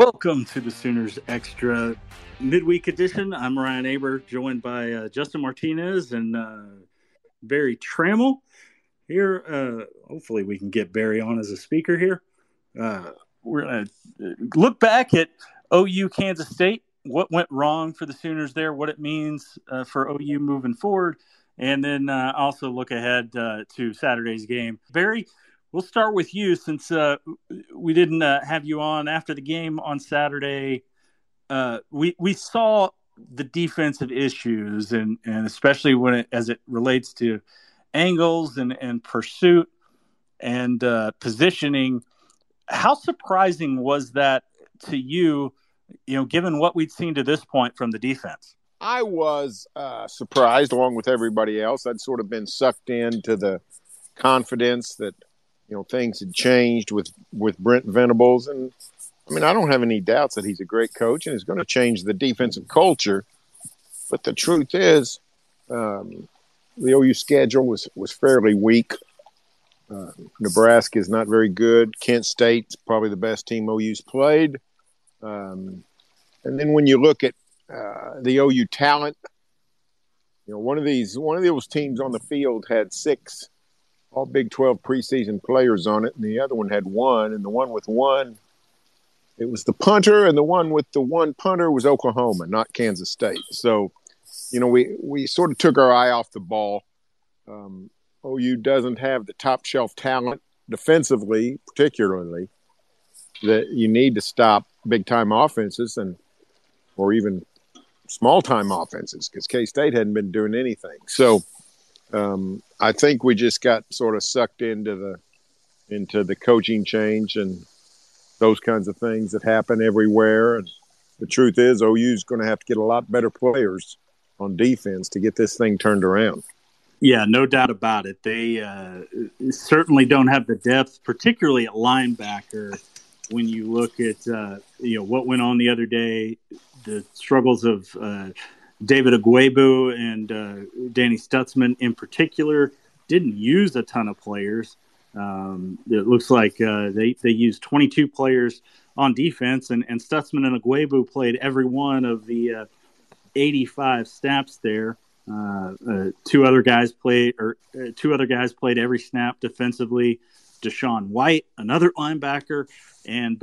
Welcome to the Sooners Extra midweek edition. I'm Ryan Aber, joined by uh, Justin Martinez and uh, Berry Tramel. Here, uh, hopefully, we can get Berry on as a speaker here. Uh, we're going to look back at OU Kansas State, what went wrong for the Sooners there, what it means uh, for OU moving forward, and then uh, also look ahead to Saturday's game. Berry, we'll start with you since uh, we didn't uh, have you on after the game on Saturday. Uh, we we saw the defensive issues, and and especially when it as it relates to angles and and pursuit and uh, positioning. How surprising was that to you? You know, given what we'd seen to this point from the defense. I was uh, surprised, along with everybody else. I'd sort of been sucked into the confidence that you know things had changed with with Brent Venables, and I mean I don't have any doubts that he's a great coach and he's going to change the defensive culture. But the truth is, um, the OU schedule was was fairly weak. Uh, Nebraska is not very good. Kent State's probably the best team OU's played. Um, and then when you look at uh, the OU talent, you know one of these one of those teams on the field had six all Big 12 preseason players on it, and the other one had one, and the one with one, it was the punter, and the one with the one punter was Oklahoma, not Kansas State. So, you know, we we sort of took our eye off the ball. Um, OU doesn't have the top shelf talent defensively, particularly that you need to stop big time offenses and or even small time offenses because K State hadn't been doing anything. So um, I think we just got sort of sucked into the into the coaching change and those kinds of things that happen everywhere. And the truth is, OU is going to have to get a lot better players on defense to get this thing turned around. Yeah, no doubt about it. They uh, certainly don't have the depth, particularly at linebacker. When you look at uh, you know what went on the other day, the struggles of uh, David Ugwoegbu and uh, Danny Stutsman in particular didn't use a ton of players. Um, it looks like uh, they they used 22 players on defense, and, and Stutsman and Ugwoegbu played every one of the uh, 85 snaps there. Uh, uh, two other guys played, or uh, two other guys played every snap defensively. DaShaun White, another linebacker, and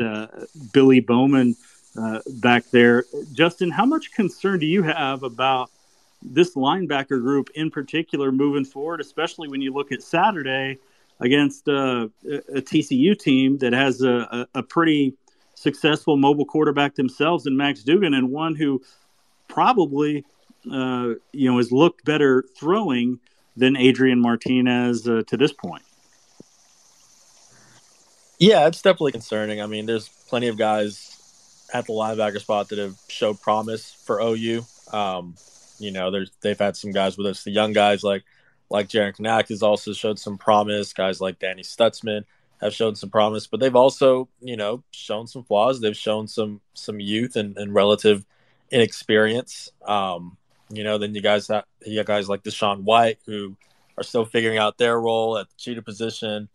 Billy Bowman uh, back there. Justin, how much concern do you have about this linebacker group in particular moving forward, especially when you look at Saturday against uh, a TCU team that has a, a, pretty successful mobile quarterback themselves in Max Duggan and one who probably uh, you know has looked better throwing than Adrian Martinez uh, to this point. Yeah, it's definitely concerning. I mean, there's plenty of guys at the linebacker spot that have showed promise for OU. Um, you know, there's they've had some guys with us, the young guys like like Jaren Kanak has also showed some promise. Guys like Danny Stutsman have shown some promise, but they've also, you know, shown some flaws. They've shown some some youth and, and relative inexperience. Um, you know, then you guys have you guys like DaShaun White who are still figuring out their role at the cheetah position.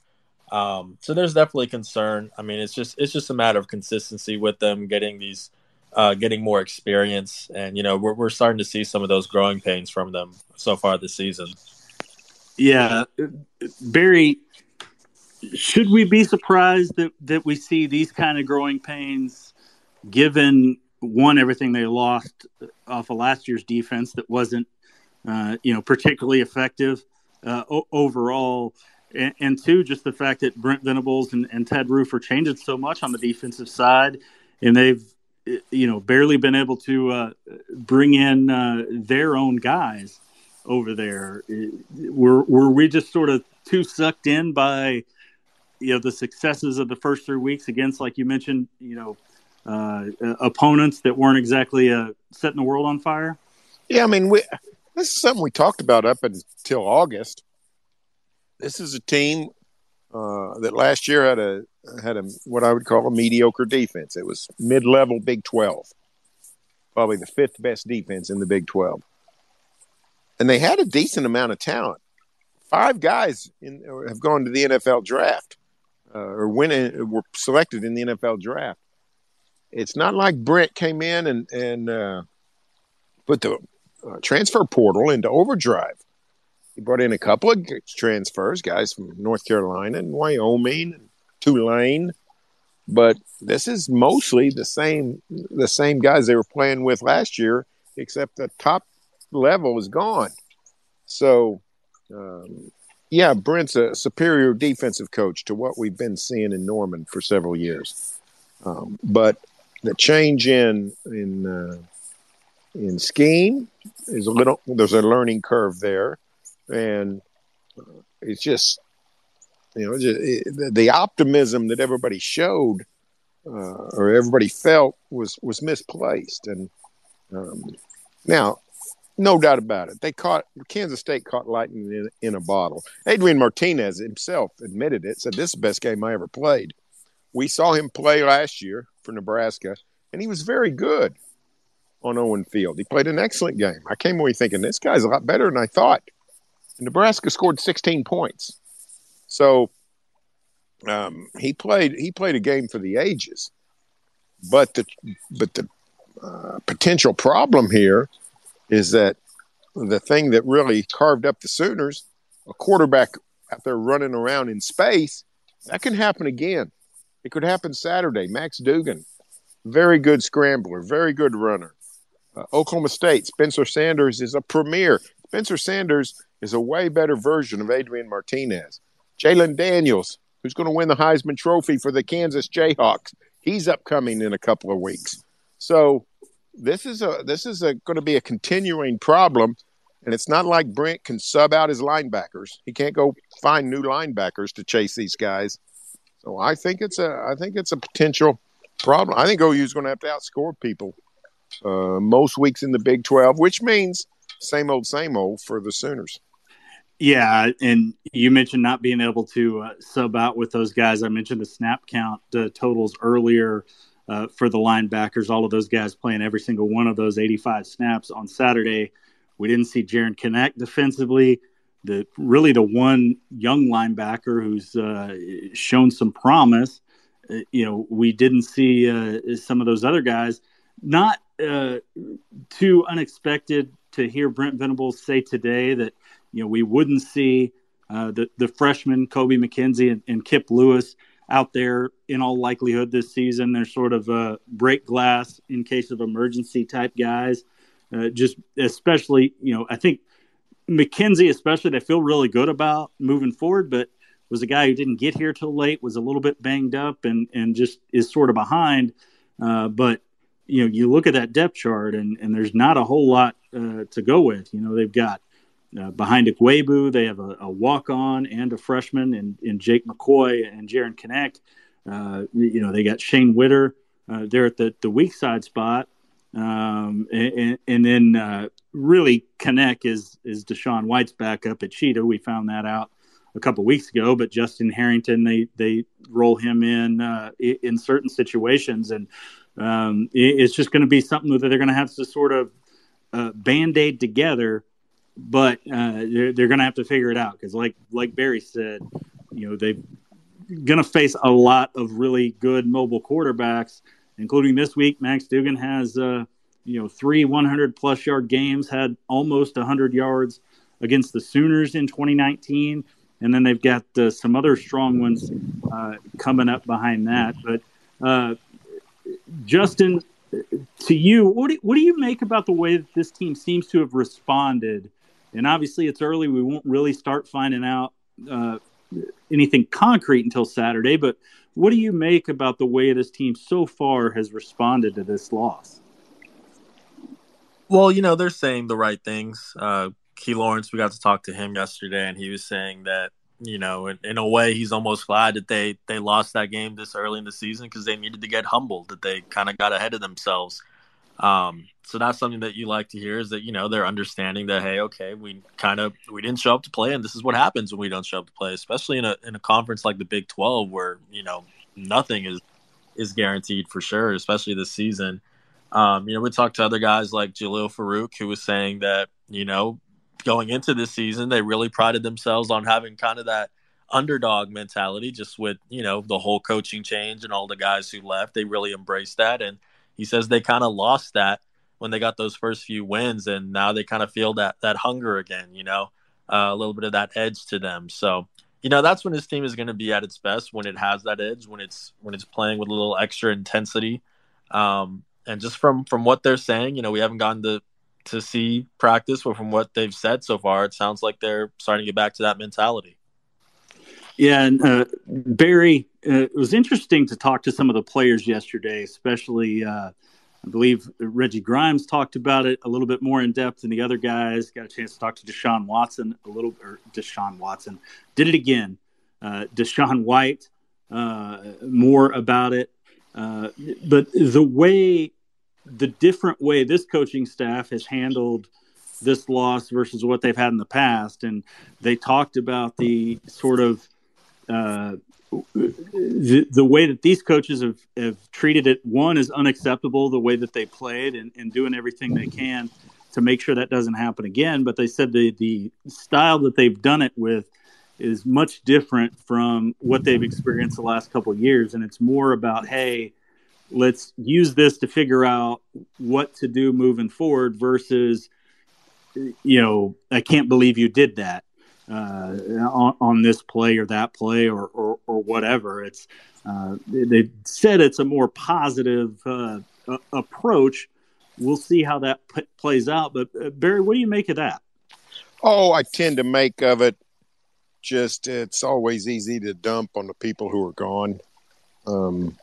Um, so there's definitely concern. I mean, it's just it's just a matter of consistency with them getting these, uh, getting more experience, and you know we're we're starting to see some of those growing pains from them so far this season. Yeah, Berry, should we be surprised that that we see these kind of growing pains, given one everything they lost off of last year's defense that wasn't, uh, you know, particularly effective uh, o- overall and, and, two, just the fact that Brent Venables and, and Ted Roof are changing so much on the defensive side, and they've you know barely been able to uh, bring in uh, their own guys over there. Were were we just sort of too sucked in by you know the successes of the first three weeks against, like you mentioned, you know, uh, opponents that weren't exactly uh, setting the world on fire? Yeah, I mean, we, this is something we talked about up until August this is a team uh, that last year had a had a what I would call a mediocre defense. It was mid level Big Twelve, probably the fifth best defense in the Big Twelve, and they had a decent amount of talent. Five guys in, have gone to the NFL draft uh, or were selected in the NFL draft. it's not like Brent came in and and uh, put the uh, transfer portal into overdrive. He brought in a couple of transfers, guys from North Carolina and Wyoming and Tulane, but this is mostly the same the same guys they were playing with last year, except the top level is gone. So, um, yeah, Brent's a superior defensive coach to what we've been seeing in Norman for several years. Um, but the change in in uh, in scheme is a little. There's a learning curve there, and it's just you know just, it, the optimism that everybody showed uh, or everybody felt was was misplaced. And um, now, no doubt about it, they caught Kansas State caught lightning in, in a bottle. Adrian Martinez himself admitted it. Said this is the best game I ever played. We saw him play last year for Nebraska, and he was very good on Owen Field. He played an excellent game. I came away thinking this guy's a lot better than I thought. Nebraska scored 16 points, so um, he played he played a game for the ages. But the but the uh, potential problem here is that the thing that really carved up the Sooners, a quarterback out there running around in space, that can happen again. It could happen Saturday. Max Duggan, very good scrambler, very good runner. Uh, Oklahoma State, Spencer Sanders is a premier. Spencer Sanders is a way better version of Adrian Martinez. Jalon Daniels, who's going to win the Heisman Trophy for the Kansas Jayhawks, he's upcoming in a couple of weeks. So this is a this is a, going to be a continuing problem, and it's not like Brent can sub out his linebackers. He can't go find new linebackers to chase these guys. So I think it's a I think it's a potential problem. I think OU is going to have to outscore people uh, most weeks in the Big Twelve, which means same old, same old for the Sooners. Yeah, and you mentioned not being able to uh, sub out with those guys. I mentioned the snap count uh, totals earlier uh, for the linebackers. All of those guys playing every single one of those 85 snaps on Saturday. We didn't see Jaren Kanak defensively the really the one young linebacker who's uh, shown some promise. Uh, you know, we didn't see uh, some of those other guys. Not too unexpected to hear Brent Venables say today that you know we wouldn't see uh, the the freshman Kobie McKinzie and, and, Kip Lewis out there in all likelihood this season. They're sort of uh, break glass in case of emergency type guys. just especially, you know, I think McKinzie especially, they feel really good about moving forward, but was a guy who didn't get here till late, was a little bit banged up, and and just is sort of behind. Uh, but you know, you look at that depth chart, and and there's not a whole lot uh, to go with. You know, they've got uh, behind Ugwoegbu, they have a, a walk on and a freshman, and in Jake McCoy and Jaren Kanak. Uh, you know, they got Shane Witter uh, there at the the weak side spot. Um, and, and, then uh, really Kanak is is DaShaun White's backup at Cheetah. We found that out a couple weeks ago. But Justin Harrington, they they roll him in uh, in certain situations, and um, it's just going to be something that they're going to have to sort of uh, band aid together. But uh, they're, they're going to have to figure it out because, like like Berry said, you know they're going to face a lot of really good mobile quarterbacks, including this week. Max Duggan has uh, you know, three 100 plus yard games, had almost 100 yards against the Sooners in 2019. And then they've got uh, some other strong ones uh, coming up behind that. But uh, Justin, to you, what do, what do you make about the way that this team seems to have responded? And obviously, it's early. We won't really start finding out uh, anything concrete until Saturday. But what do you make about the way this team so far has responded to this loss? Well, you know, they're saying the right things. Uh, Key Lawrence, we got to talk to him yesterday, and he was saying that you know, in, in a way, he's almost glad that they they lost that game this early in the season because they needed to get humbled, that they kind of got ahead of themselves. Um, so that's something that you like to hear is that you know they're understanding that hey, okay, we kind of we didn't show up to play, and this is what happens when we don't show up to play, especially in a in a conference like the Big Twelve where you know nothing is is guaranteed for sure, especially this season. Um, you know, we talked to other guys like Jalil Farooq, who was saying that, you know, going into this season, they really prided themselves on having kind of that underdog mentality, just with you know the whole coaching change and all the guys who left. They really embraced that, and he says they kind of lost that when they got those first few wins, and now they kind of feel that that hunger again. You know, uh, a little bit of that edge to them. So you know that's when his team is going to be at its best when it has that edge, when it's when it's playing with a little extra intensity. Um, and just from from what they're saying, you know, we haven't gotten to to see practice, but from what they've said so far, it sounds like they're starting to get back to that mentality. Yeah, and uh, Berry, uh, it was interesting to talk to some of the players yesterday, especially uh, I believe Reggie Grimes talked about it a little bit more in depth than the other guys. Got a chance to talk to Deshaun Watson a little, or Deshaun Watson did it again. Uh, DaShaun White uh, more about it, uh, but the way, the different way this coaching staff has handled this loss versus what they've had in the past, and they talked about the sort of uh, the, the way that these coaches have, have treated it, one is unacceptable, the way that they played and, and doing everything they can to make sure that doesn't happen again. But they said the, the style that they've done it with is much different from what they've experienced the last couple of years. And it's more about, hey, let's use this to figure out what to do moving forward versus, you know, I can't believe you did that uh, on, on, this play or that play or, or, or whatever. It's uh, they said it's a more positive uh, approach. We'll see how that p- plays out. But uh, Berry, what do you make of that? Oh, I tend to make of it just it's always easy to dump on the people who are gone. Um,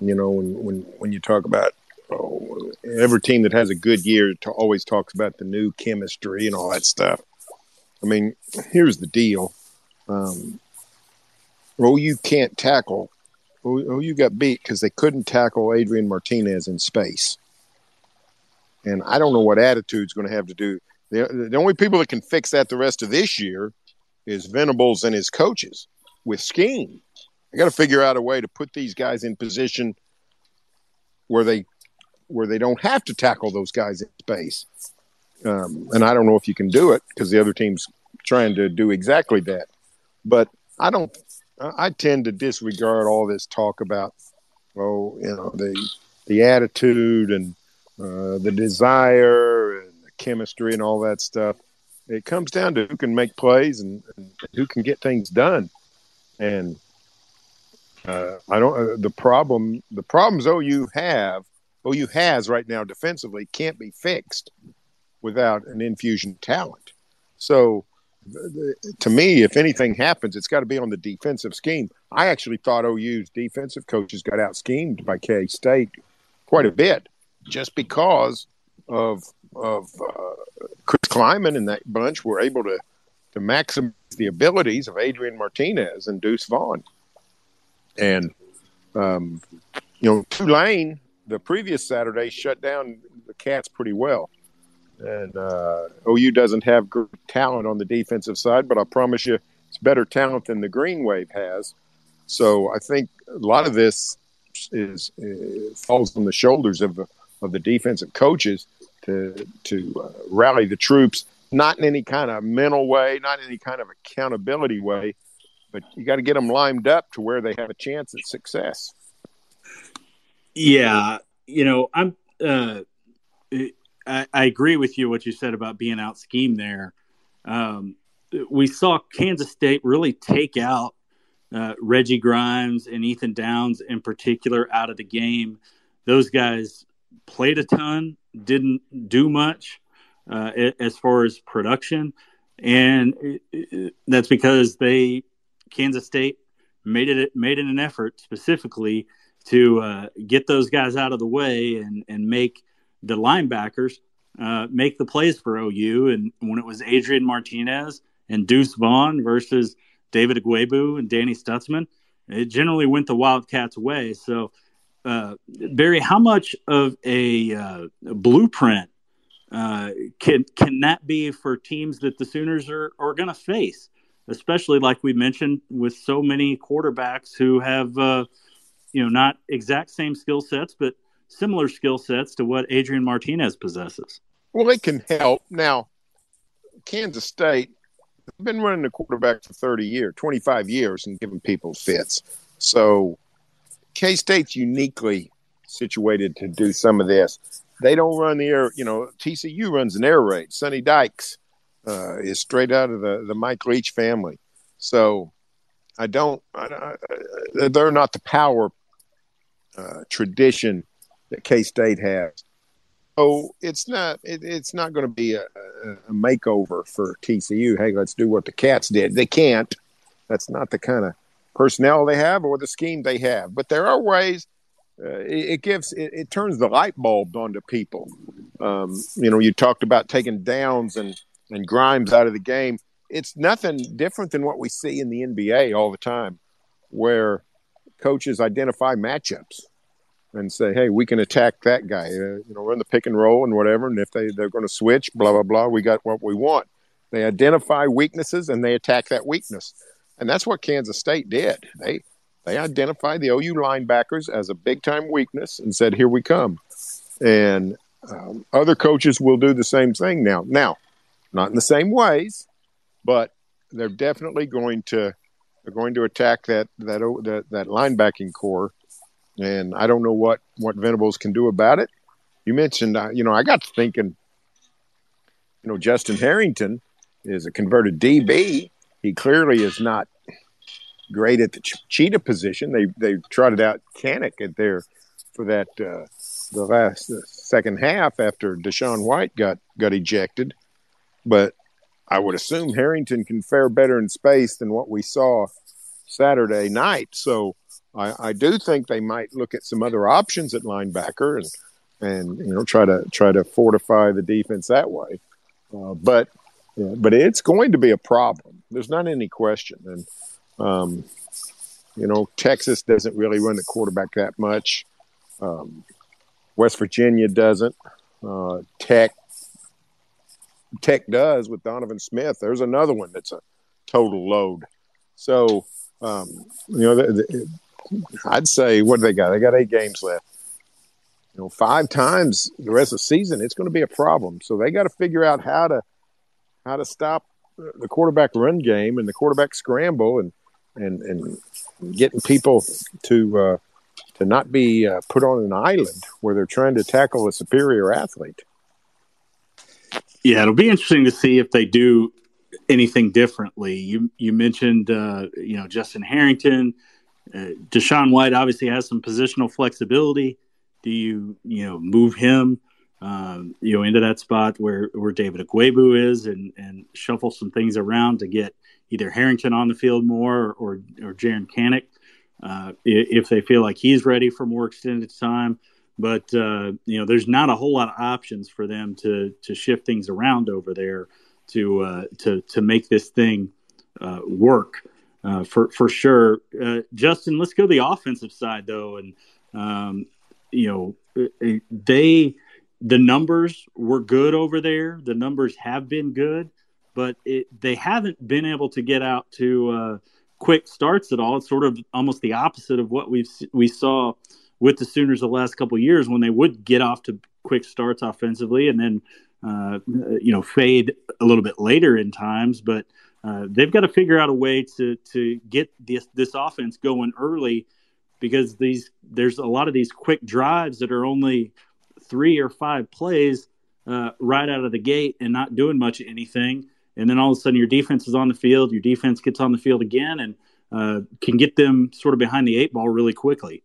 you know, when when when you talk about oh, every team that has a good year to always talks about the new chemistry and all that stuff. I mean, here's the deal. Um, you can't tackle. Oh, you got beat because they couldn't tackle Adrian Martinez in space. And I don't know what attitude's going to have to do. The, the only people that can fix that the rest of this year is Venables and his coaches with scheme. I got to figure out a way to put these guys in position where they where they don't have to tackle those guys in space. Um, and I don't know if you can do it because the other team's trying to do exactly that. But I don't. I tend to disregard all this talk about, oh, you know, the the attitude and uh, the desire and the chemistry and all that stuff. It comes down to who can make plays and, and who can get things done. And uh, I don't. Uh, the problem, the problems OU have, OU has right now defensively can't be fixed without an infusion of talent. So, to me, if anything happens, it's got to be on the defensive scheme. I actually thought OU's defensive coaches got out schemed by K State quite a bit, just because of of uh, Chris Klieman and that bunch were able to to maximize the abilities of Adrian Martinez and Deuce Vaughn, and um, you know Tulane the previous Saturday shut down the Cats pretty well. And uh, OU doesn't have talent on the defensive side, but I promise you, it's better talent than the Green Wave has. So I think a lot of this is, uh, falls on the shoulders of the of the defensive coaches to to uh, rally the troops, not in any kind of mental way, not in any kind of accountability way, but you got to get them lined up to where they have a chance at success. Yeah, you know, I'm. Uh, I, I, agree with you what you said about being out scheme there. Um, we saw Kansas State really take out uh, Reggie Grimes and Ethan Downs in particular out of the game. Those guys played a ton, didn't do much uh, as far as production, and that's because they Kansas State made it made it an effort specifically to uh, get those guys out of the way and and make the linebackers uh, make the plays for OU. And when it was Adrian Martinez and Deuce Vaughn versus David Ugwoegbu and Danny Stutsman, it generally went the Wildcats' way. So, uh, Berry, how much of a, uh, blueprint uh, can can that be for teams that the Sooners are, are going to face? Especially like we mentioned, with so many quarterbacks who have, uh, you know, not exact same skill sets, but similar skill sets to what Adrian Martinez possesses. Well, it can help. Now, Kansas State, they've been running the quarterback for 30 years, 25 years, and giving people fits. So K State's uniquely situated to do some of this. They don't run the air, you know, TCU runs an air raid. Sonny Dykes uh, is straight out of the, the Mike Leach family. So I don't, I, I, they're not the power uh, tradition that K State has. So it's not it, it's not going to be a, a, makeover for TCU. Hey, let's do what the Cats did. They can't. That's not the kind of personnel they have or the scheme they have. But there are ways. Uh, it, it, gives it, it, turns the light bulb onto people. Um, you know, you talked about taking downs and and Grimes out of the game. It's nothing different than what we see in the NBA all the time, where coaches identify matchups and say, "Hey, we can attack that guy. Uh, you know, run the pick and roll and whatever. And if they they're going to switch, blah blah blah, we got what we want." They identify weaknesses and they attack that weakness, and that's what Kansas State did. They they identified the OU linebackers as a big time weakness and said, "Here we come." And um, other coaches will do the same thing now. Now, not in the same ways, but they're definitely going to they're going to attack that that that, that linebacking core and I don't know what what Venables can do about it. You mentioned, uh, you know, I got thinking, you know, Justin Harrington is a converted DB. He clearly is not great at the ch- cheetah position. They they trotted out Kanak at there for that uh, the last second half after DaShaun White got got ejected, but I would assume Harrington can fare better in space than what we saw Saturday night. So I, I do think they might look at some other options at linebacker and and you know try to try to fortify the defense that way. Uh, but yeah, but it's going to be a problem. There's not any question. And um, you know, Texas doesn't really run the quarterback that much. Um, West Virginia doesn't. Uh, Tech Tech does with Donovan Smith. There's another one that's a total load. So um, you know, the, the, I'd say what do they got? They got eight games left. You know, five times the rest of the season, it's going to be a problem. So they got to figure out how to how to stop the quarterback run game and the quarterback scramble and and and getting people to uh, to not be uh, put on an island where they're trying to tackle a superior athlete. Yeah, it'll be interesting to see if they do anything differently. You you mentioned uh, you know Justin Harrington uh, DaShaun White obviously has some positional flexibility. Do you you know move him um, you know into that spot where where David Ugwoegbu is and and shuffle some things around to get either Harrington on the field more or or Jaren Kanak uh, if they feel like he's ready for more extended time. But uh, you know, there's not a whole lot of options for them to to shift things around over there to uh, to to make this thing uh, work uh, for for sure. Uh, Justin, let's go to the offensive side though, and um, you know uh, they the numbers were good over there. The numbers have been good, but it, they haven't been able to get out to uh, quick starts at all. It's sort of almost the opposite of what we we saw with the Sooners the last couple years when they would get off to quick starts offensively and then uh, you know fade a little bit later in times, but uh, they've got to figure out a way to to get this this offense going early because these there's a lot of these quick drives that are only three or five plays uh, right out of the gate and not doing much of anything. And then all of a sudden, your defense is on the field. Your defense gets on the field again and uh, can get them sort of behind the eight ball really quickly.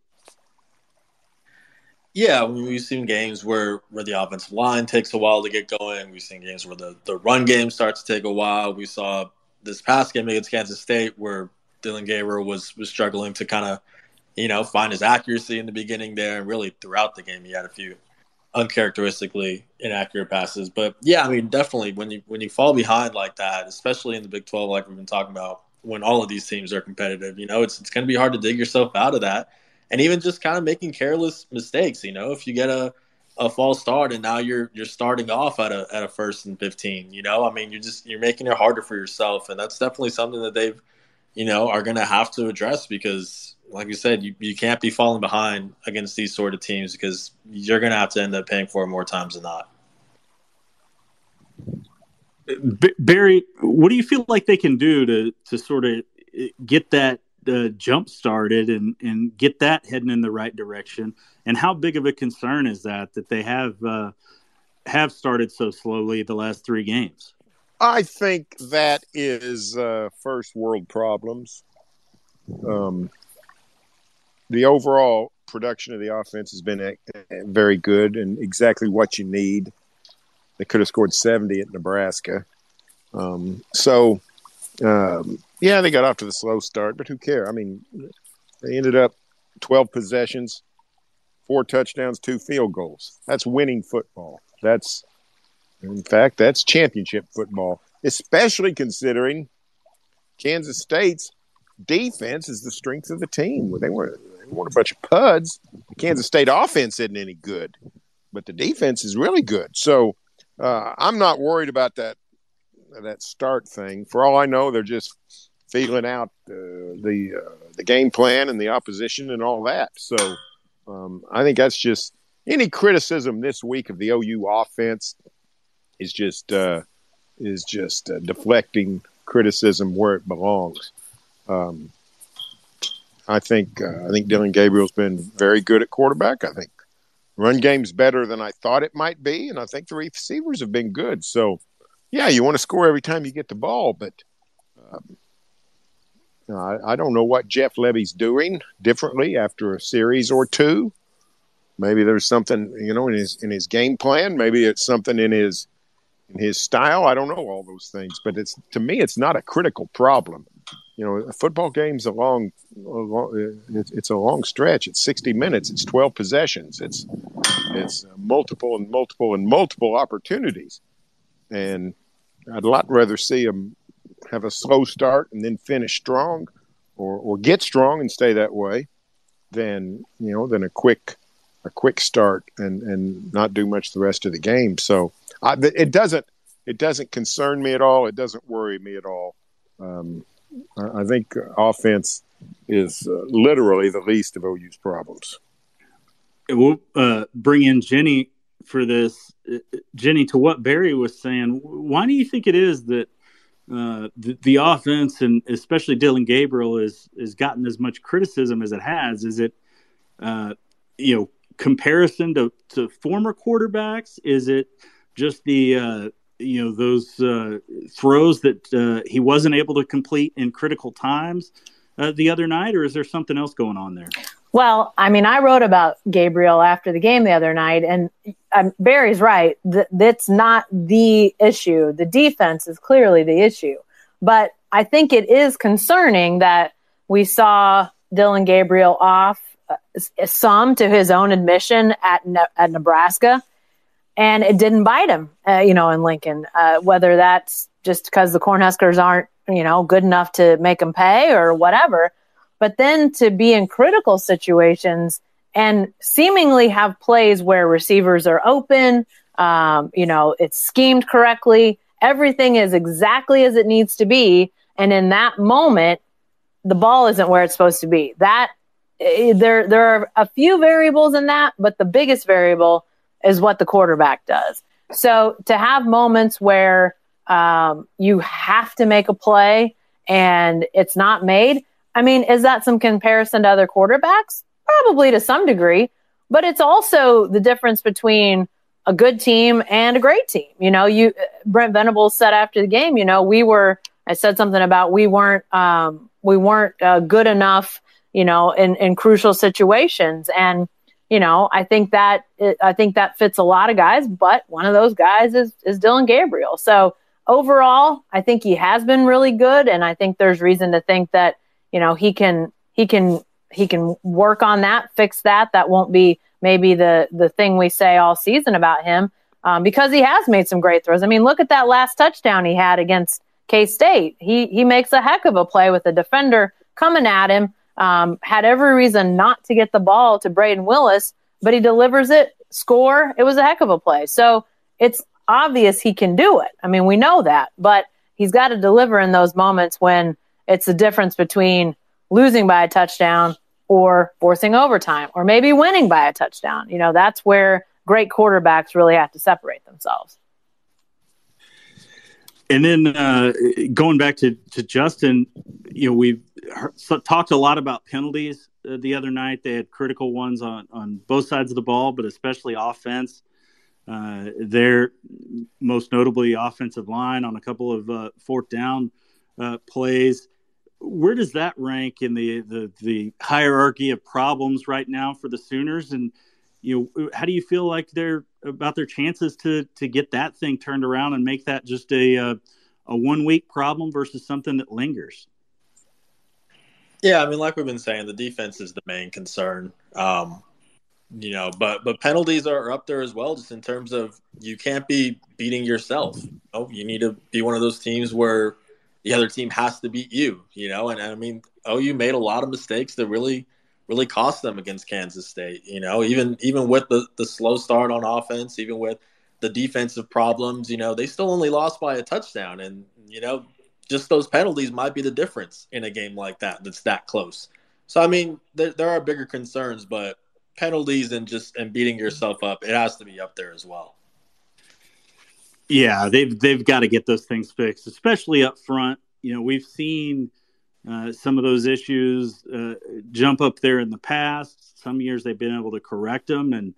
Yeah, we've seen games where, where the offensive line takes a while to get going. We've seen games where the, the run game starts to take a while. We saw this past game against Kansas State where Dillon Gabriel was was struggling to kind of, you know, find his accuracy in the beginning there, and really throughout the game he had a few uncharacteristically inaccurate passes. But yeah, I mean, definitely when you when you fall behind like that, especially in the Big Twelve, like we've been talking about, when all of these teams are competitive, you know, it's it's going to be hard to dig yourself out of that, and even just kind of making careless mistakes. You know, if you get a a false start and now you're you're starting off at a at a first and 15 you know? I mean you're just you're making it harder for yourself and that's definitely something that they've you know are going to have to address because like you said you, you can't be falling behind against these sort of teams because you're going to have to end up paying for it more times than not. Berry, what do you feel like they can do to to sort of get that uh, jump started and and get that heading in the right direction? And how big of a concern is that that they have uh, have started so slowly the last three games? I think that is uh, first world problems. Um, the overall production of the offense has been very good and exactly what you need. They could have scored 70 at Nebraska. Um, so, um, yeah, they got off to the slow start, but who cares? I mean, they ended up 12 possessions, four touchdowns, two field goals. That's winning football. That's, in fact, that's championship football, especially considering Kansas State's defense is the strength of the team. They weren't, they weren't a bunch of puds. Kansas State offense isn't any good, but the defense is really good. So uh, I'm not worried about that that start thing. For all I know, they're just feeling out uh, the uh, the game plan and the opposition and all that. So um, I think that's just any criticism this week of the OU offense is just uh, is just uh, deflecting criticism where it belongs. Um, I think uh, I think Dillon Gabriel's been very good at quarterback. I think run game's better than I thought it might be, and I think the receivers have been good. So, yeah, you want to score every time you get the ball, but um, I, I, don't know what Jeff Lebby's doing differently after a series or two. Maybe there's something you know in his in his game plan. Maybe it's something in his in his style. I don't know all those things, but it's to me, it's not a critical problem you know, a football game's a long, a long it's a long stretch. It's 60 minutes. It's 12 possessions. It's it's multiple and multiple and multiple opportunities. And I'd a lot rather see them have a slow start and then finish strong, or or get strong and stay that way, than you know than a quick a quick start and and not do much the rest of the game. So I, it doesn't it doesn't concern me at all. It doesn't worry me at all. Um, I think offense is uh, literally the least of OU's problems. We'll uh, bring in Jenny for this. Jenny, to what Berry was saying, why do you think it is that uh, the, the, offense and especially Dillon Gabriel is has gotten as much criticism as it has? Is it uh, you know comparison to, to former quarterbacks? Is it just the uh, you know those uh, throws that uh, he wasn't able to complete in critical times uh, the other night, or is there something else going on there? Well, I mean, I wrote about Gabriel after the game the other night, and um, Berry's right. Th- that's not the issue. The defense is clearly the issue, but I think it is concerning that we saw Dillon Gabriel off uh, some to his own admission at ne- at Nebraska and it didn't bite him, uh, you know, in Lincoln. Uh, whether that's just because the Cornhuskers aren't, you know, good enough to make them pay or whatever. But then to be in critical situations and seemingly have plays where receivers are open, um, you know, it's schemed correctly, everything is exactly as it needs to be. And in that moment, the ball isn't where it's supposed to be. That eh, there, there are a few variables in that, but the biggest variable is what the quarterback does. So to have moments where um, you have to make a play and it's not made, I mean, is that some comparison to other quarterbacks? Probably to some degree, but it's also the difference between a good team and a great team. You know, you Brent Venables said after the game, you know, we were. I said something about we weren't um, we weren't uh, good enough, you know, in in crucial situations, and you know, I think that it, I think that fits a lot of guys, but one of those guys is is Dillon Gabriel. So overall, I think he has been really good, and I think there's reason to think that you know he can he can he can work on that, fix that. That won't be maybe the the thing we say all season about him um, because he has made some great throws. I mean, look at that last touchdown he had against K State. He he makes a heck of a play with a defender coming at him um, had every reason not to get the ball to Brayden Willis, but he delivers it, score. It was a heck of a play. So it's obvious he can do it. I mean, we know that, but he's got to deliver in those moments when it's the difference between losing by a touchdown or forcing overtime or maybe winning by a touchdown. You know, that's where great quarterbacks really have to separate themselves. and then uh, going back to, to Justin, you know, we've talked a lot about penalties uh, the other night. They had critical ones on, on both sides of the ball, but especially offense. Uh, they're most notably offensive line on a couple of uh, fourth down uh, plays. Where does that rank in the, the the hierarchy of problems right now for the Sooners? And you know, how do you feel like they're about their chances to to get that thing turned around and make that just a a, uh, a one week problem versus something that lingers? Yeah, I mean, like we've been saying, the defense is the main concern. Um, you know, but but penalties are up there as well, just in terms of you can't be beating yourself. Oh, you need to be one of those teams where the other team has to beat you. You know, and, I mean, OU made a lot of mistakes that really really cost them against Kansas State. You know, even even with the the slow start on offense, even with the defensive problems, you know, they still only lost by a touchdown, and you know, just those penalties might be the difference in a game like that that's that close. So I mean, there, there are bigger concerns, but penalties and just and beating yourself up, it has to be up there as well. Yeah, they've they've got to get those things fixed, especially up front. You know, we've seen uh, some of those issues uh, jump up there in the past. Some years they've been able to correct them, and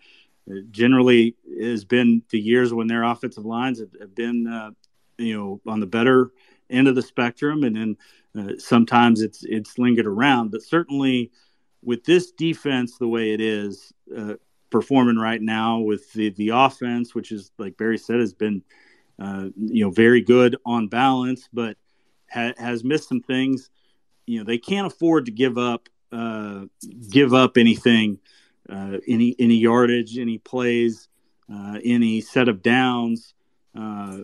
generally has been the years when their offensive lines have, have been, uh, you know, on the better end of the spectrum, and then uh, sometimes it's it's lingered around. But certainly, with this defense the way it is uh, performing right now, with the the offense, which is like Berry said, has been, you know, very good on balance, but ha- has missed some things you know they can't afford to give up uh, give up anything, uh, any any yardage, any plays, uh, any set of downs. Uh,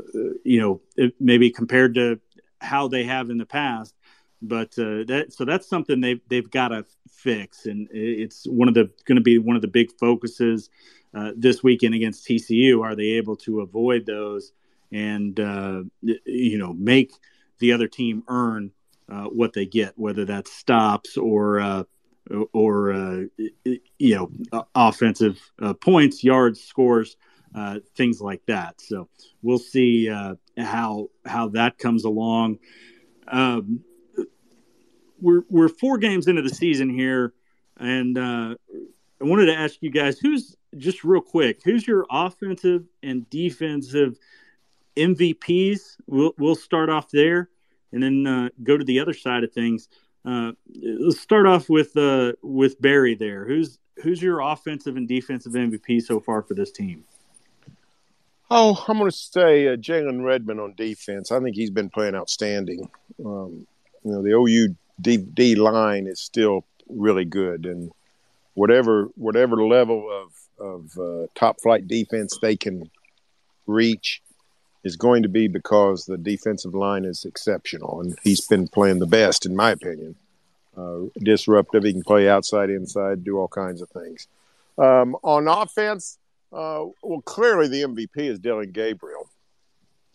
you know, maybe compared to how they have in the past. But uh, that so that's something they've they've got to fix, and it's one of the going to be one of the big focuses uh, this weekend against TCU. Are they able to avoid those and you know make the other team earn uh, what they get, whether that's stops or uh, or uh, you know offensive uh, points, yards, scores, uh, things like that. So we'll see how how that comes along. Um, we're we're four games into the season here, and I wanted to ask you guys who's just real quick who's your offensive and defensive MVPs. We'll we'll start off there and then uh, go to the other side of things. Uh, let's start off with uh, with Berry there. Who's who's your offensive and defensive MVP so far for this team? Oh, I'm going to say uh, Jalen Redmond on defense. I think he's been playing outstanding. Um, you know, the OU D, D line is still really good, and whatever whatever level of of uh, top flight defense they can reach, is going to be because the defensive line is exceptional, and he's been playing the best, in my opinion. Uh, disruptive, he can play outside, inside, do all kinds of things. Um, on offense, uh, well, clearly the MVP is Dillon Gabriel,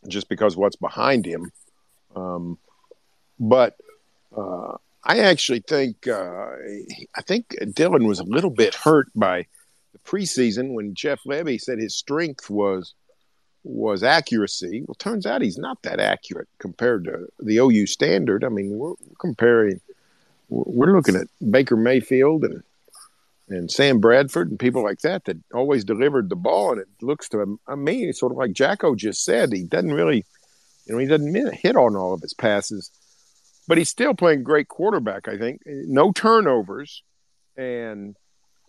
just because what's behind him. Um, but uh, I actually think uh, I think Dillon was a little bit hurt by the preseason when Jeff Lebby said his strength was was accuracy. Well, turns out he's not that accurate compared to the OU standard. I mean, we're comparing, we're looking at Baker Mayfield and and Sam Bradford and people like that that always delivered the ball. And it looks to me sort of like Jacko just said, he doesn't really, you know, he doesn't hit on all of his passes, but he's still playing great quarterback. I think no turnovers, and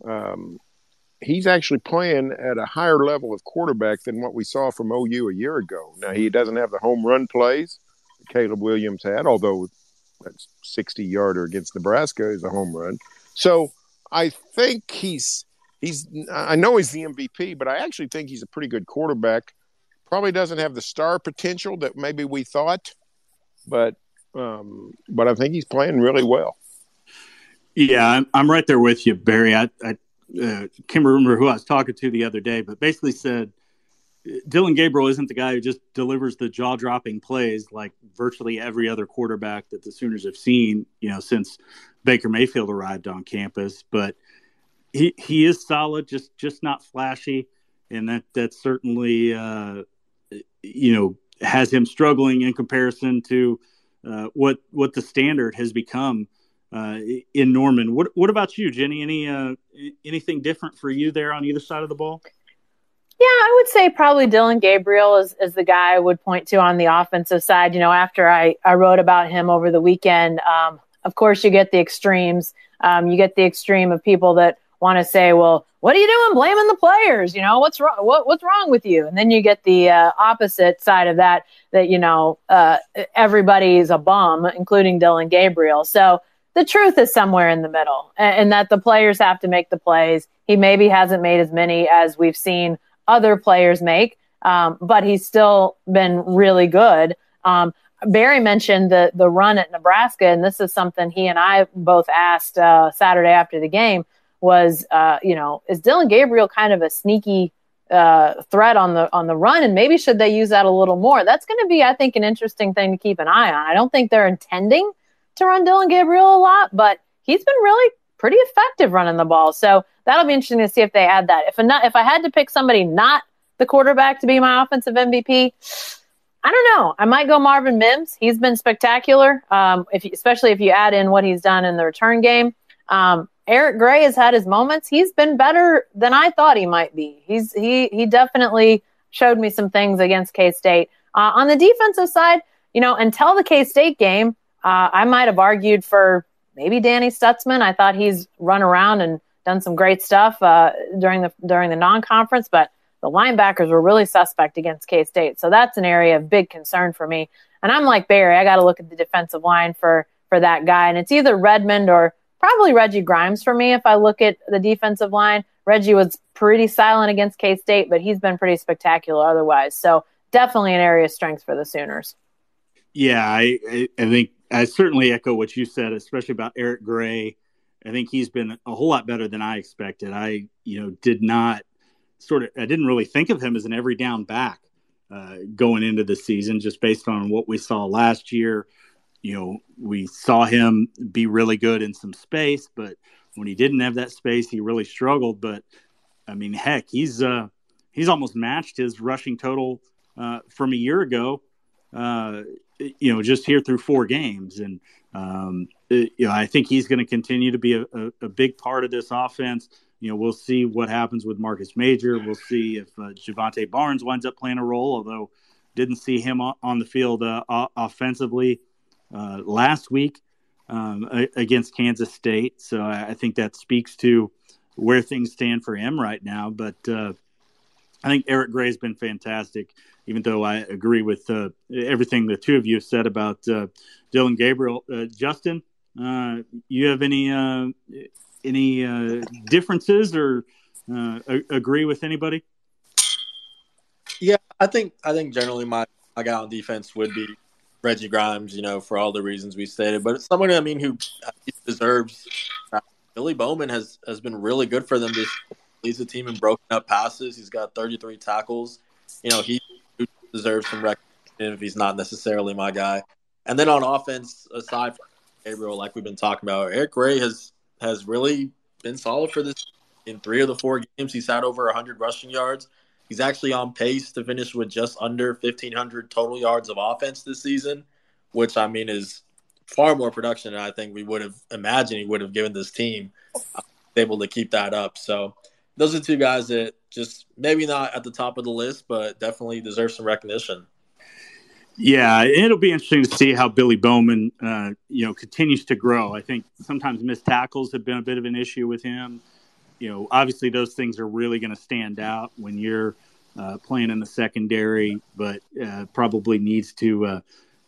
um, he's actually playing at a higher level of quarterback than what we saw from OU a year ago. Now he doesn't have the home run plays that Caleb Williams had, although that 60 yarder against Nebraska is a home run. So I think he's he's I know he's the MVP, but I actually think he's a pretty good quarterback. Probably doesn't have the star potential that maybe we thought, but um, but I think he's playing really well. Yeah, I'm, right there with you, Berry. I, I uh, can't remember who I was talking to the other day, but basically said Dillon Gabriel isn't the guy who just delivers the jaw dropping plays like virtually every other quarterback that the Sooners have seen, you know, since Baker Mayfield arrived on campus. But he he is solid, just just not flashy, and that that certainly uh, you know has him struggling in comparison to uh, what what the standard has become uh, in Norman. What what about you, Jenny? Any uh, anything different for you there on either side of the ball? Yeah, I would say probably Dillon Gabriel is, is the guy I would point to on the offensive side. You know, after I, I wrote about him over the weekend, um, of course, you get the extremes. Um, you get the extreme of people that want to say, well, what are you doing blaming the players? You know, what's wrong? What, what's wrong with you? And then you get the uh, opposite side of that, that, you know, uh, everybody's a bum, including Dillon Gabriel. So the truth is somewhere in the middle and, and that the players have to make the plays. He maybe hasn't made as many as we've seen other players make, um, but he's still been really good. Um, Berry mentioned the the run at Nebraska, and this is something he and I both asked uh, Saturday after the game. Was uh, you know is Dillon Gabriel kind of a sneaky uh, threat on the on the run, and maybe should they use that a little more? That's going to be, I think, an interesting thing to keep an eye on. I don't think they're intending to run Dillon Gabriel a lot, but he's been really pretty effective running the ball. So that'll be interesting to see if they add that. If not, if I had to pick somebody not the quarterback to be my offensive MVP, I don't know. I might go Marvin Mims. He's been spectacular. Um, if you, especially if you add in what he's done in the return game. Um, Eric Gray has had his moments. He's been better than I thought he might be. He's he he definitely showed me some things against K State. Uh, on the defensive side, you know, until the K State game, uh, I might have argued for maybe Danny Stutsman. I thought he's run around and done some great stuff uh, during the during the non conference, but the linebackers were really suspect against K State. So that's an area of big concern for me. And I'm like Berry, I got to look at the defensive line for for that guy, and it's either Redmond or probably Reggie Grimes for me. If I look at the defensive line, Reggie was pretty silent against K State, but he's been pretty spectacular otherwise. So definitely an area of strength for the Sooners. Yeah, I, I think I certainly echo what you said, especially about Eric Gray. I think he's been a whole lot better than I expected. I, you know, did not sort of, I didn't really think of him as an every down back uh, going into the season, just based on what we saw last year. You know, we saw him be really good in some space, but when he didn't have that space, he really struggled. But I mean, heck, he's uh, he's almost matched his rushing total uh, from a year ago. Uh, you know, just here through four games, and um, it, you know, I think he's going to continue to be a, a, a, big part of this offense. You know, we'll see what happens with Marcus Major. We'll see if uh, Jovantae Barnes winds up playing a role, although didn't see him on the field uh, offensively uh, last week um, against Kansas State. So I think that speaks to where things stand for him right now. But uh, I think Eric Gray's been fantastic even though I agree with uh, everything the two of you said about uh, Dillon Gabriel. Uh, Justin, uh, you have any any differences or a- agree with anybody? Yeah, I think I think generally my my guy on defense would be Reggie Grimes. You know, for all the reasons we stated, but it's someone I mean who uh, deserves. Uh, Billy Bowman has has been really good for them. This leads the team in broken up passes. He's got 33 tackles. You know, he deserves some recognition if he's not necessarily my guy. And then on offense, aside from Gabriel, like we've been talking about, Eric Gray has has really been solid for this. In three of the four games, he's had over 100 rushing yards. He's actually on pace to finish with just under 1,500 total yards of offense this season, which I mean is far more production than I think we would have imagined he would have given this team. Uh, able to keep that up. So those are two guys that just maybe not at the top of the list, but definitely deserve some recognition. Yeah, it'll be interesting to see how Billy Bowman, uh, you know, continues to grow. I think sometimes missed tackles have been a bit of an issue with him. You know, obviously those things are really going to stand out when you're uh, playing in the secondary, but uh, probably needs to uh,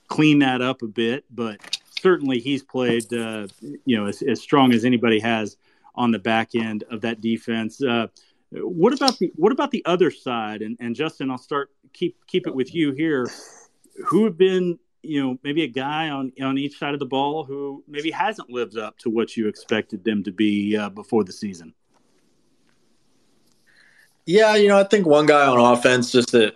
clean that up a bit. But certainly he's played, uh, you know, as, as, strong as anybody has on the back end of that defense. Uh, what about the what about the other side? And, and Justin, I'll start keep keep it with you here. Who have been you know maybe a guy on on each side of the ball who maybe hasn't lived up to what you expected them to be uh, before the season? Yeah, you know, I think one guy on offense just that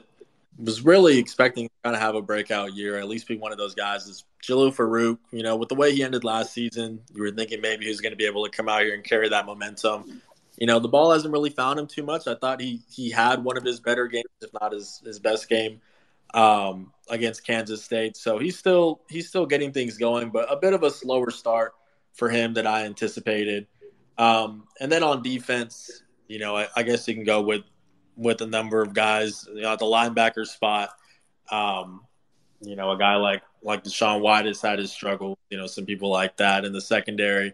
was really expecting to kind of have a breakout year, at least be one of those guys is Jalil Farooq. You know, with the way he ended last season, you were thinking maybe he was going to be able to come out here and carry that momentum you know, the ball hasn't really found him too much. I thought he he had one of his better games, if not his his best game um, against Kansas State. So he's still he's still getting things going, but a bit of a slower start for him than I anticipated. Um, and then on defense, you know, I, I, guess you can go with with a number of guys you know, at the linebacker spot. Um, you know, a guy like like DaShaun White has had his struggle. You know, some people like that in the secondary.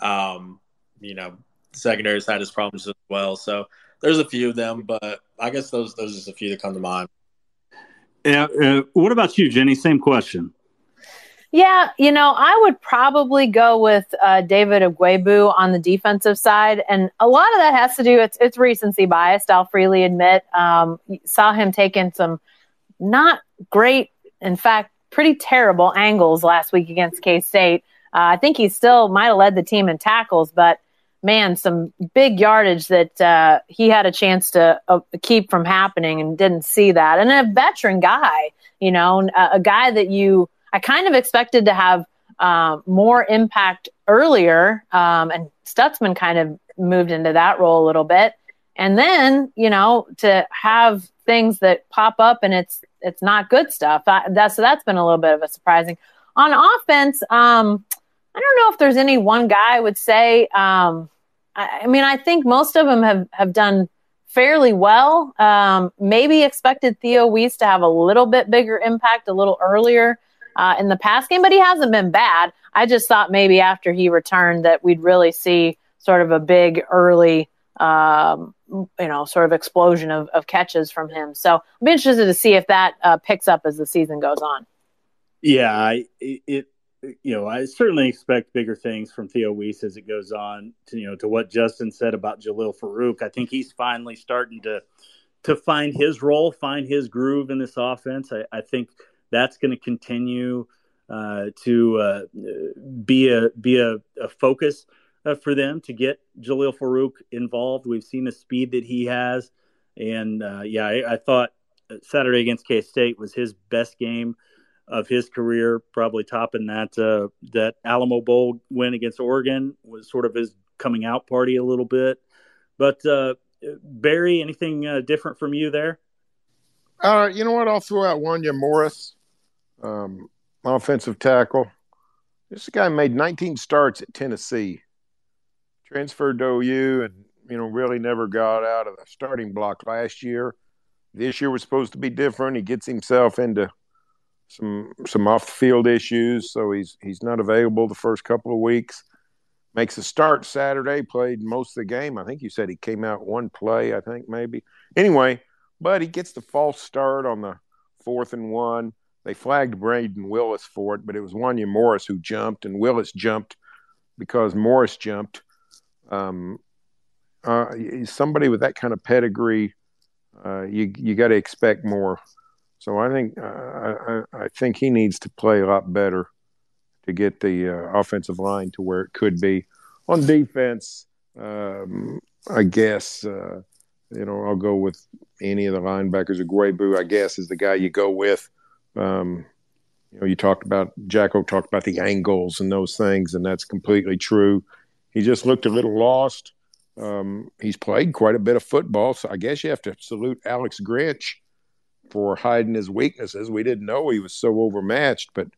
Um, you know, secondary's had his problems as well. So there's a few of them, but I guess those those are just a few that come to mind. Yeah. Uh, what about you, Jenny? Same question. Yeah, you know, I would probably go with uh, David Ugwoegbu on the defensive side, and a lot of that has to do it's it's recency biased. I'll freely admit. Um, saw him taking some not great, in fact, pretty terrible angles last week against K State. Uh, I think he still might have led the team in tackles, but man, some big yardage that uh, he had a chance to uh, keep from happening and didn't see that. And a veteran guy, you know, a, a guy that you I kind of expected to have uh, more impact earlier, um, and Stutsman kind of moved into that role a little bit. And then, you know, to have things that pop up and it's it's not good stuff. That, that so that's been a little bit of a surprising. On offense, um, I don't know if there's any one guy I would say. Um, I, I, mean, I think most of them have have done fairly well. Um, maybe expected Theo Wease to have a little bit bigger impact a little earlier uh, in the past game, but he hasn't been bad. I just thought maybe after he returned that we'd really see sort of a big early, um, you know, sort of explosion of, of, catches from him. So I'm interested to see if that uh, picks up as the season goes on. Yeah, I, it, you know, I certainly expect bigger things from Theo Wease as it goes on. To, you know, to what Justin said about Jalil Farooq, I think he's finally starting to to find his role, find his groove in this offense. I, I think that's going to continue uh, to uh, be a be a, a focus uh, for them to get Jalil Farooq involved. We've seen the speed that he has, and uh, yeah, I, I, thought Saturday against K State was his best game of his career, probably topping that uh, that Alamo Bowl win against Oregon was sort of his coming out party a little bit. But uh, Berry, anything different from you there? You know what? I'll throw out Wanya Morris um, offensive tackle. This guy made 19 starts at Tennessee, transferred to OU, and you know really never got out of the starting block last year. This year was supposed to be different. He gets himself into some some off the field issues, so he's he's not available the first couple of weeks. Makes a start Saturday, played most of the game. I think you said he came out one play, I think maybe. Anyway, but he gets the false start on the fourth and one. They flagged Brayden Willis for it, but it was Wanya Morris who jumped, and Willis jumped because Morris jumped. Um, uh, somebody with that kind of pedigree, uh, you you got to expect more. So I think uh, I, I, think he needs to play a lot better to get the uh, offensive line to where it could be. On defense, um, I guess uh, you know I'll go with any of the linebackers. Ugwoegbu, I guess, is the guy you go with. Um, you know, you talked about Jacko talked about the angles and those things, and that's completely true. He just looked a little lost. Um, he's played quite a bit of football, so I guess you have to salute Alex Grinch for hiding his weaknesses. We didn't know he was so overmatched, but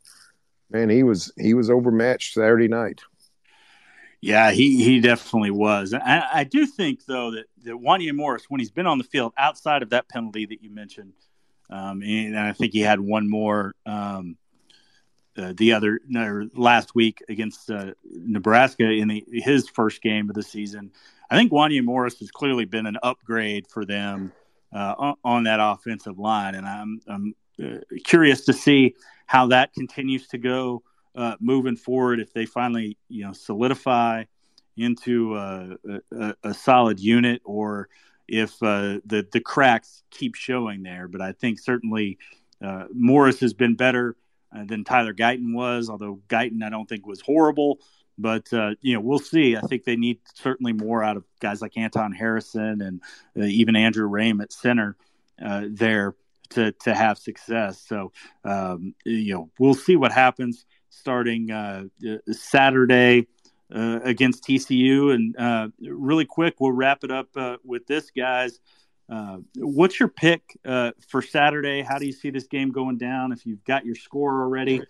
man, he was he was overmatched Saturday night. Yeah, he, he definitely was. I, I do think though that that Wanya Morris, when he's been on the field outside of that penalty that you mentioned, um, and I think he had one more um, uh, the other no, last week against uh, Nebraska in the, his first game of the season. I think Wanya Morris has clearly been an upgrade for them uh, on, that offensive line, and I'm, I'm uh, curious to see how that continues to go uh, moving forward. If they finally you know solidify into a, a, a solid unit, or if uh, the the cracks keep showing there. But I think certainly uh, Morris has been better uh, than Tyler Guyton was, although Guyton I don't think was horrible. But uh, you know we'll see. I think they need certainly more out of guys like Anton Harrison and uh, even Andrew Raym at center uh, there to to have success. So um, you know we'll see what happens starting Saturday uh, against TCU. And uh, really quick, we'll wrap it up uh, with this, guys. Uh, what's your pick uh, for Saturday? How do you see this game going down? If you've got your score already,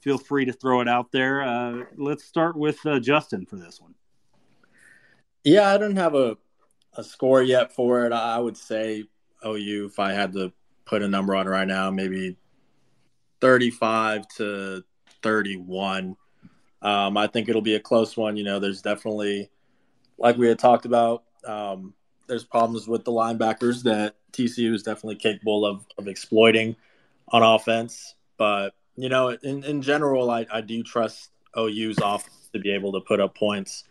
feel free to throw it out there. Uh, let's start with uh, Justin for this one. Yeah, I don't have a, a score yet for it. I would say OU, if I had to put a number on right now, maybe 35 to 31. Um, I think it'll be a close one. You know, there's definitely, like we had talked about, um, there's problems with the linebackers that TCU is definitely capable of, of exploiting on offense. But, you know, in, in general, I, I do trust OU's offense to be able to put up points.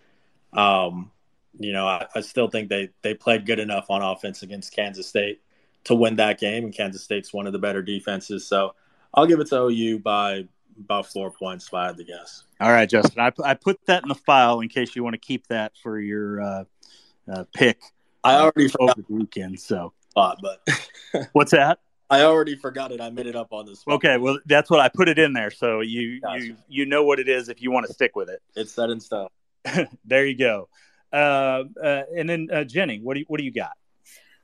Um, you know, I, I, still think they, they played good enough on offense against Kansas State to win that game. And Kansas State's one of the better defenses. So I'll give it to OU by about four points if I had to guess. All right, Justin. I, I put that in the file in case you want to keep that for your uh, uh, pick. I already forgot the weekend. So, but what's that? I already forgot it. I made it up on this. Okay, well, that's what I put it in there, so you gotcha. you you know what it is if you want to stick with it. It's set in stone. there you go. Uh, uh, and then uh, Jenny, what do you, what do you got?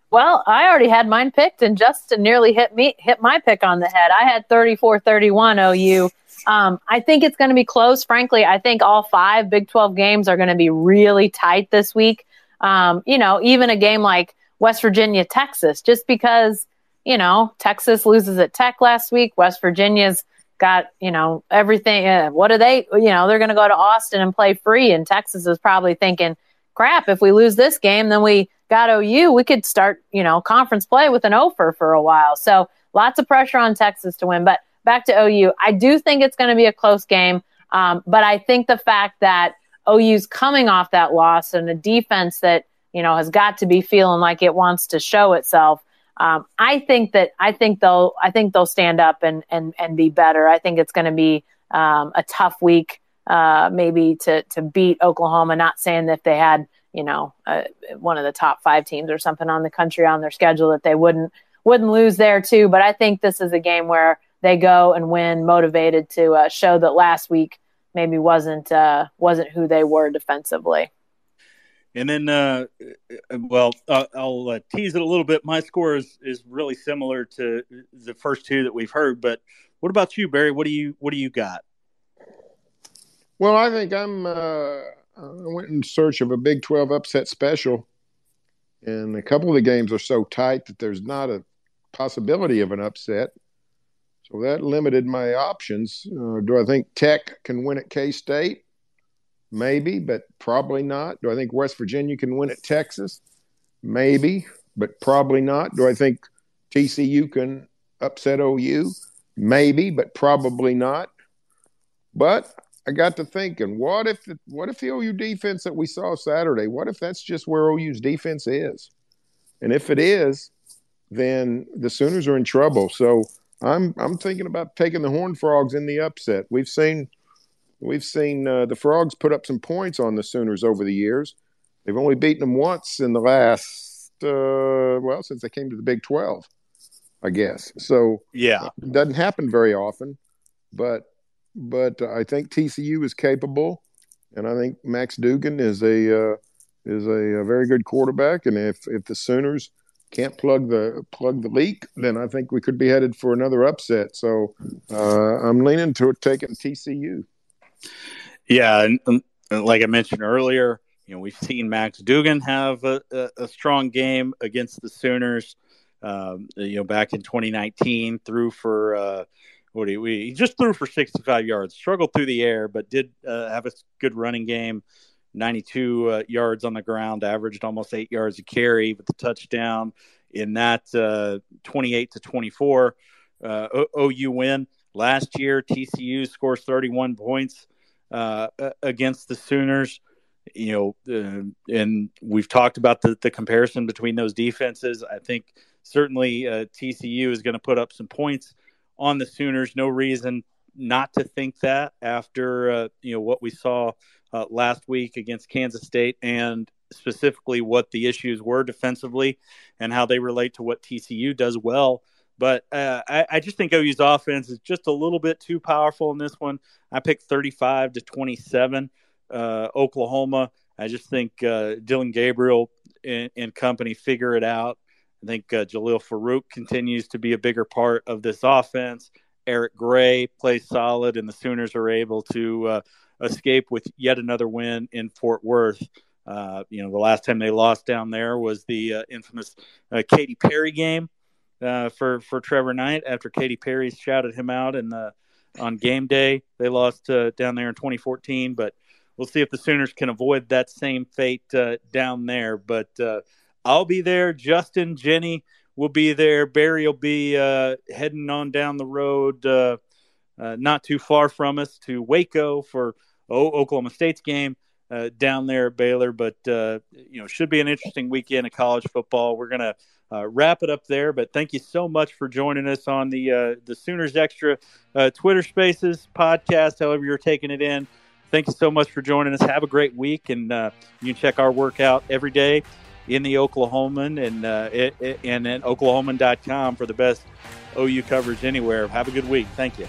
Well, I already had mine picked, and Justin nearly hit me hit my pick on the head. I had 34-31 OU. Um, I think it's going to be close. Frankly, I think all five Big 12 games are going to be really tight this week. Um, you know, even a game like West Virginia, Texas, just because, you know, Texas loses at Tech last week. West Virginia's got, you know, everything. Uh, what are they? You know, they're going to go to Austin and play free. And Texas is probably thinking, crap, if we lose this game, then we got OU. We could start, you know, conference play with an offer for a while. So lots of pressure on Texas to win. But back to OU, I do think it's going to be a close game. Um, but I think the fact that OU's coming off that loss and a defense that you know has got to be feeling like it wants to show itself. Um, I think that I think they'll I think they'll stand up and and and be better. I think it's going to be um, a tough week, uh, maybe to to beat Oklahoma. Not saying that they had you know uh, one of the top five teams or something on the country on their schedule that they wouldn't wouldn't lose there too. But I think this is a game where they go and win motivated to uh, show that last week maybe wasn't uh, wasn't who they were defensively. And then, uh, well, uh, I'll uh, tease it a little bit. My score is, is really similar to the first two that we've heard. But what about you, Berry? What do you what do you got? Well, I think I'm. Uh, I went in search of a Big Twelve upset special, and a couple of the games are so tight that there's not a possibility of an upset. So that limited my options. Uh, do I think Tech can win at K State? Maybe, but probably not. Do I think West Virginia can win at Texas? Maybe, but probably not. Do I think TCU can upset OU? Maybe, but probably not. But I got to thinking, what if the, what if the OU defense that we saw Saturday? What if that's just where OU's defense is? And if it is, then the Sooners are in trouble. So I'm I'm thinking about taking the Horned Frogs in the upset. We've seen we've seen uh, the Frogs put up some points on the Sooners over the years. They've only beaten them once in the last uh, well since they came to the Big Twelve, I guess. So yeah, it doesn't happen very often, but but I think TCU is capable, and I think Max Duggan is a uh, is a, a very good quarterback. And if if the Sooners can't plug the plug the leak, then I think we could be headed for another upset. So uh, I'm leaning to taking TCU. Yeah, and, and, like I mentioned earlier, you know we've seen Max Duggan have a, a, a strong game against the Sooners. Um, you know, back in 2019, threw for uh, what do we? He just threw for 65 yards, struggled through the air, but did uh, have a good running game. 92 uh, yards on the ground, averaged almost eight yards a carry with the touchdown in that uh, 28 to 24 uh, OU win. Last year, TCU scores 31 points uh, against the Sooners. You know, uh, and we've talked about the, the comparison between those defenses. I think certainly uh, TCU is going to put up some points on the Sooners. No reason not to think that after you know what we saw uh, last week against Kansas State and specifically what the issues were defensively and how they relate to what TCU does well. But uh, I, I, just think OU's offense is just a little bit too powerful in this one. I picked 35 to 27, uh, Oklahoma. I just think uh, Dillon Gabriel and, and, company figure it out. I think uh, Jalil Farooq continues to be a bigger part of this offense. Eric Gray plays solid, and the Sooners are able to uh, escape with yet another win in Fort Worth. Uh, you know, the last time they lost down there was the uh, infamous uh, Katy Perry game uh, for for Trevor Knight after Katy Perry shouted him out and on game day. They lost uh, down there in 2014, but we'll see if the Sooners can avoid that same fate uh, down there. But I'll be there. Justin, Jenny will be there. Berry will be heading on down the road. not too far from us to Waco for o- Oklahoma State's game uh, down there at Baylor. But uh, you know, should be an interesting weekend of college football. We're gonna uh, wrap it up there. But thank you so much for joining us on the uh, the Sooners Extra uh, Twitter Spaces podcast. However, you're taking it in. Thank you so much for joining us. Have a great week, and uh, you can check our work out every day in the Oklahoman and uh, it, and at oklahoman.com for the best OU coverage anywhere. Have a good week. Thank you.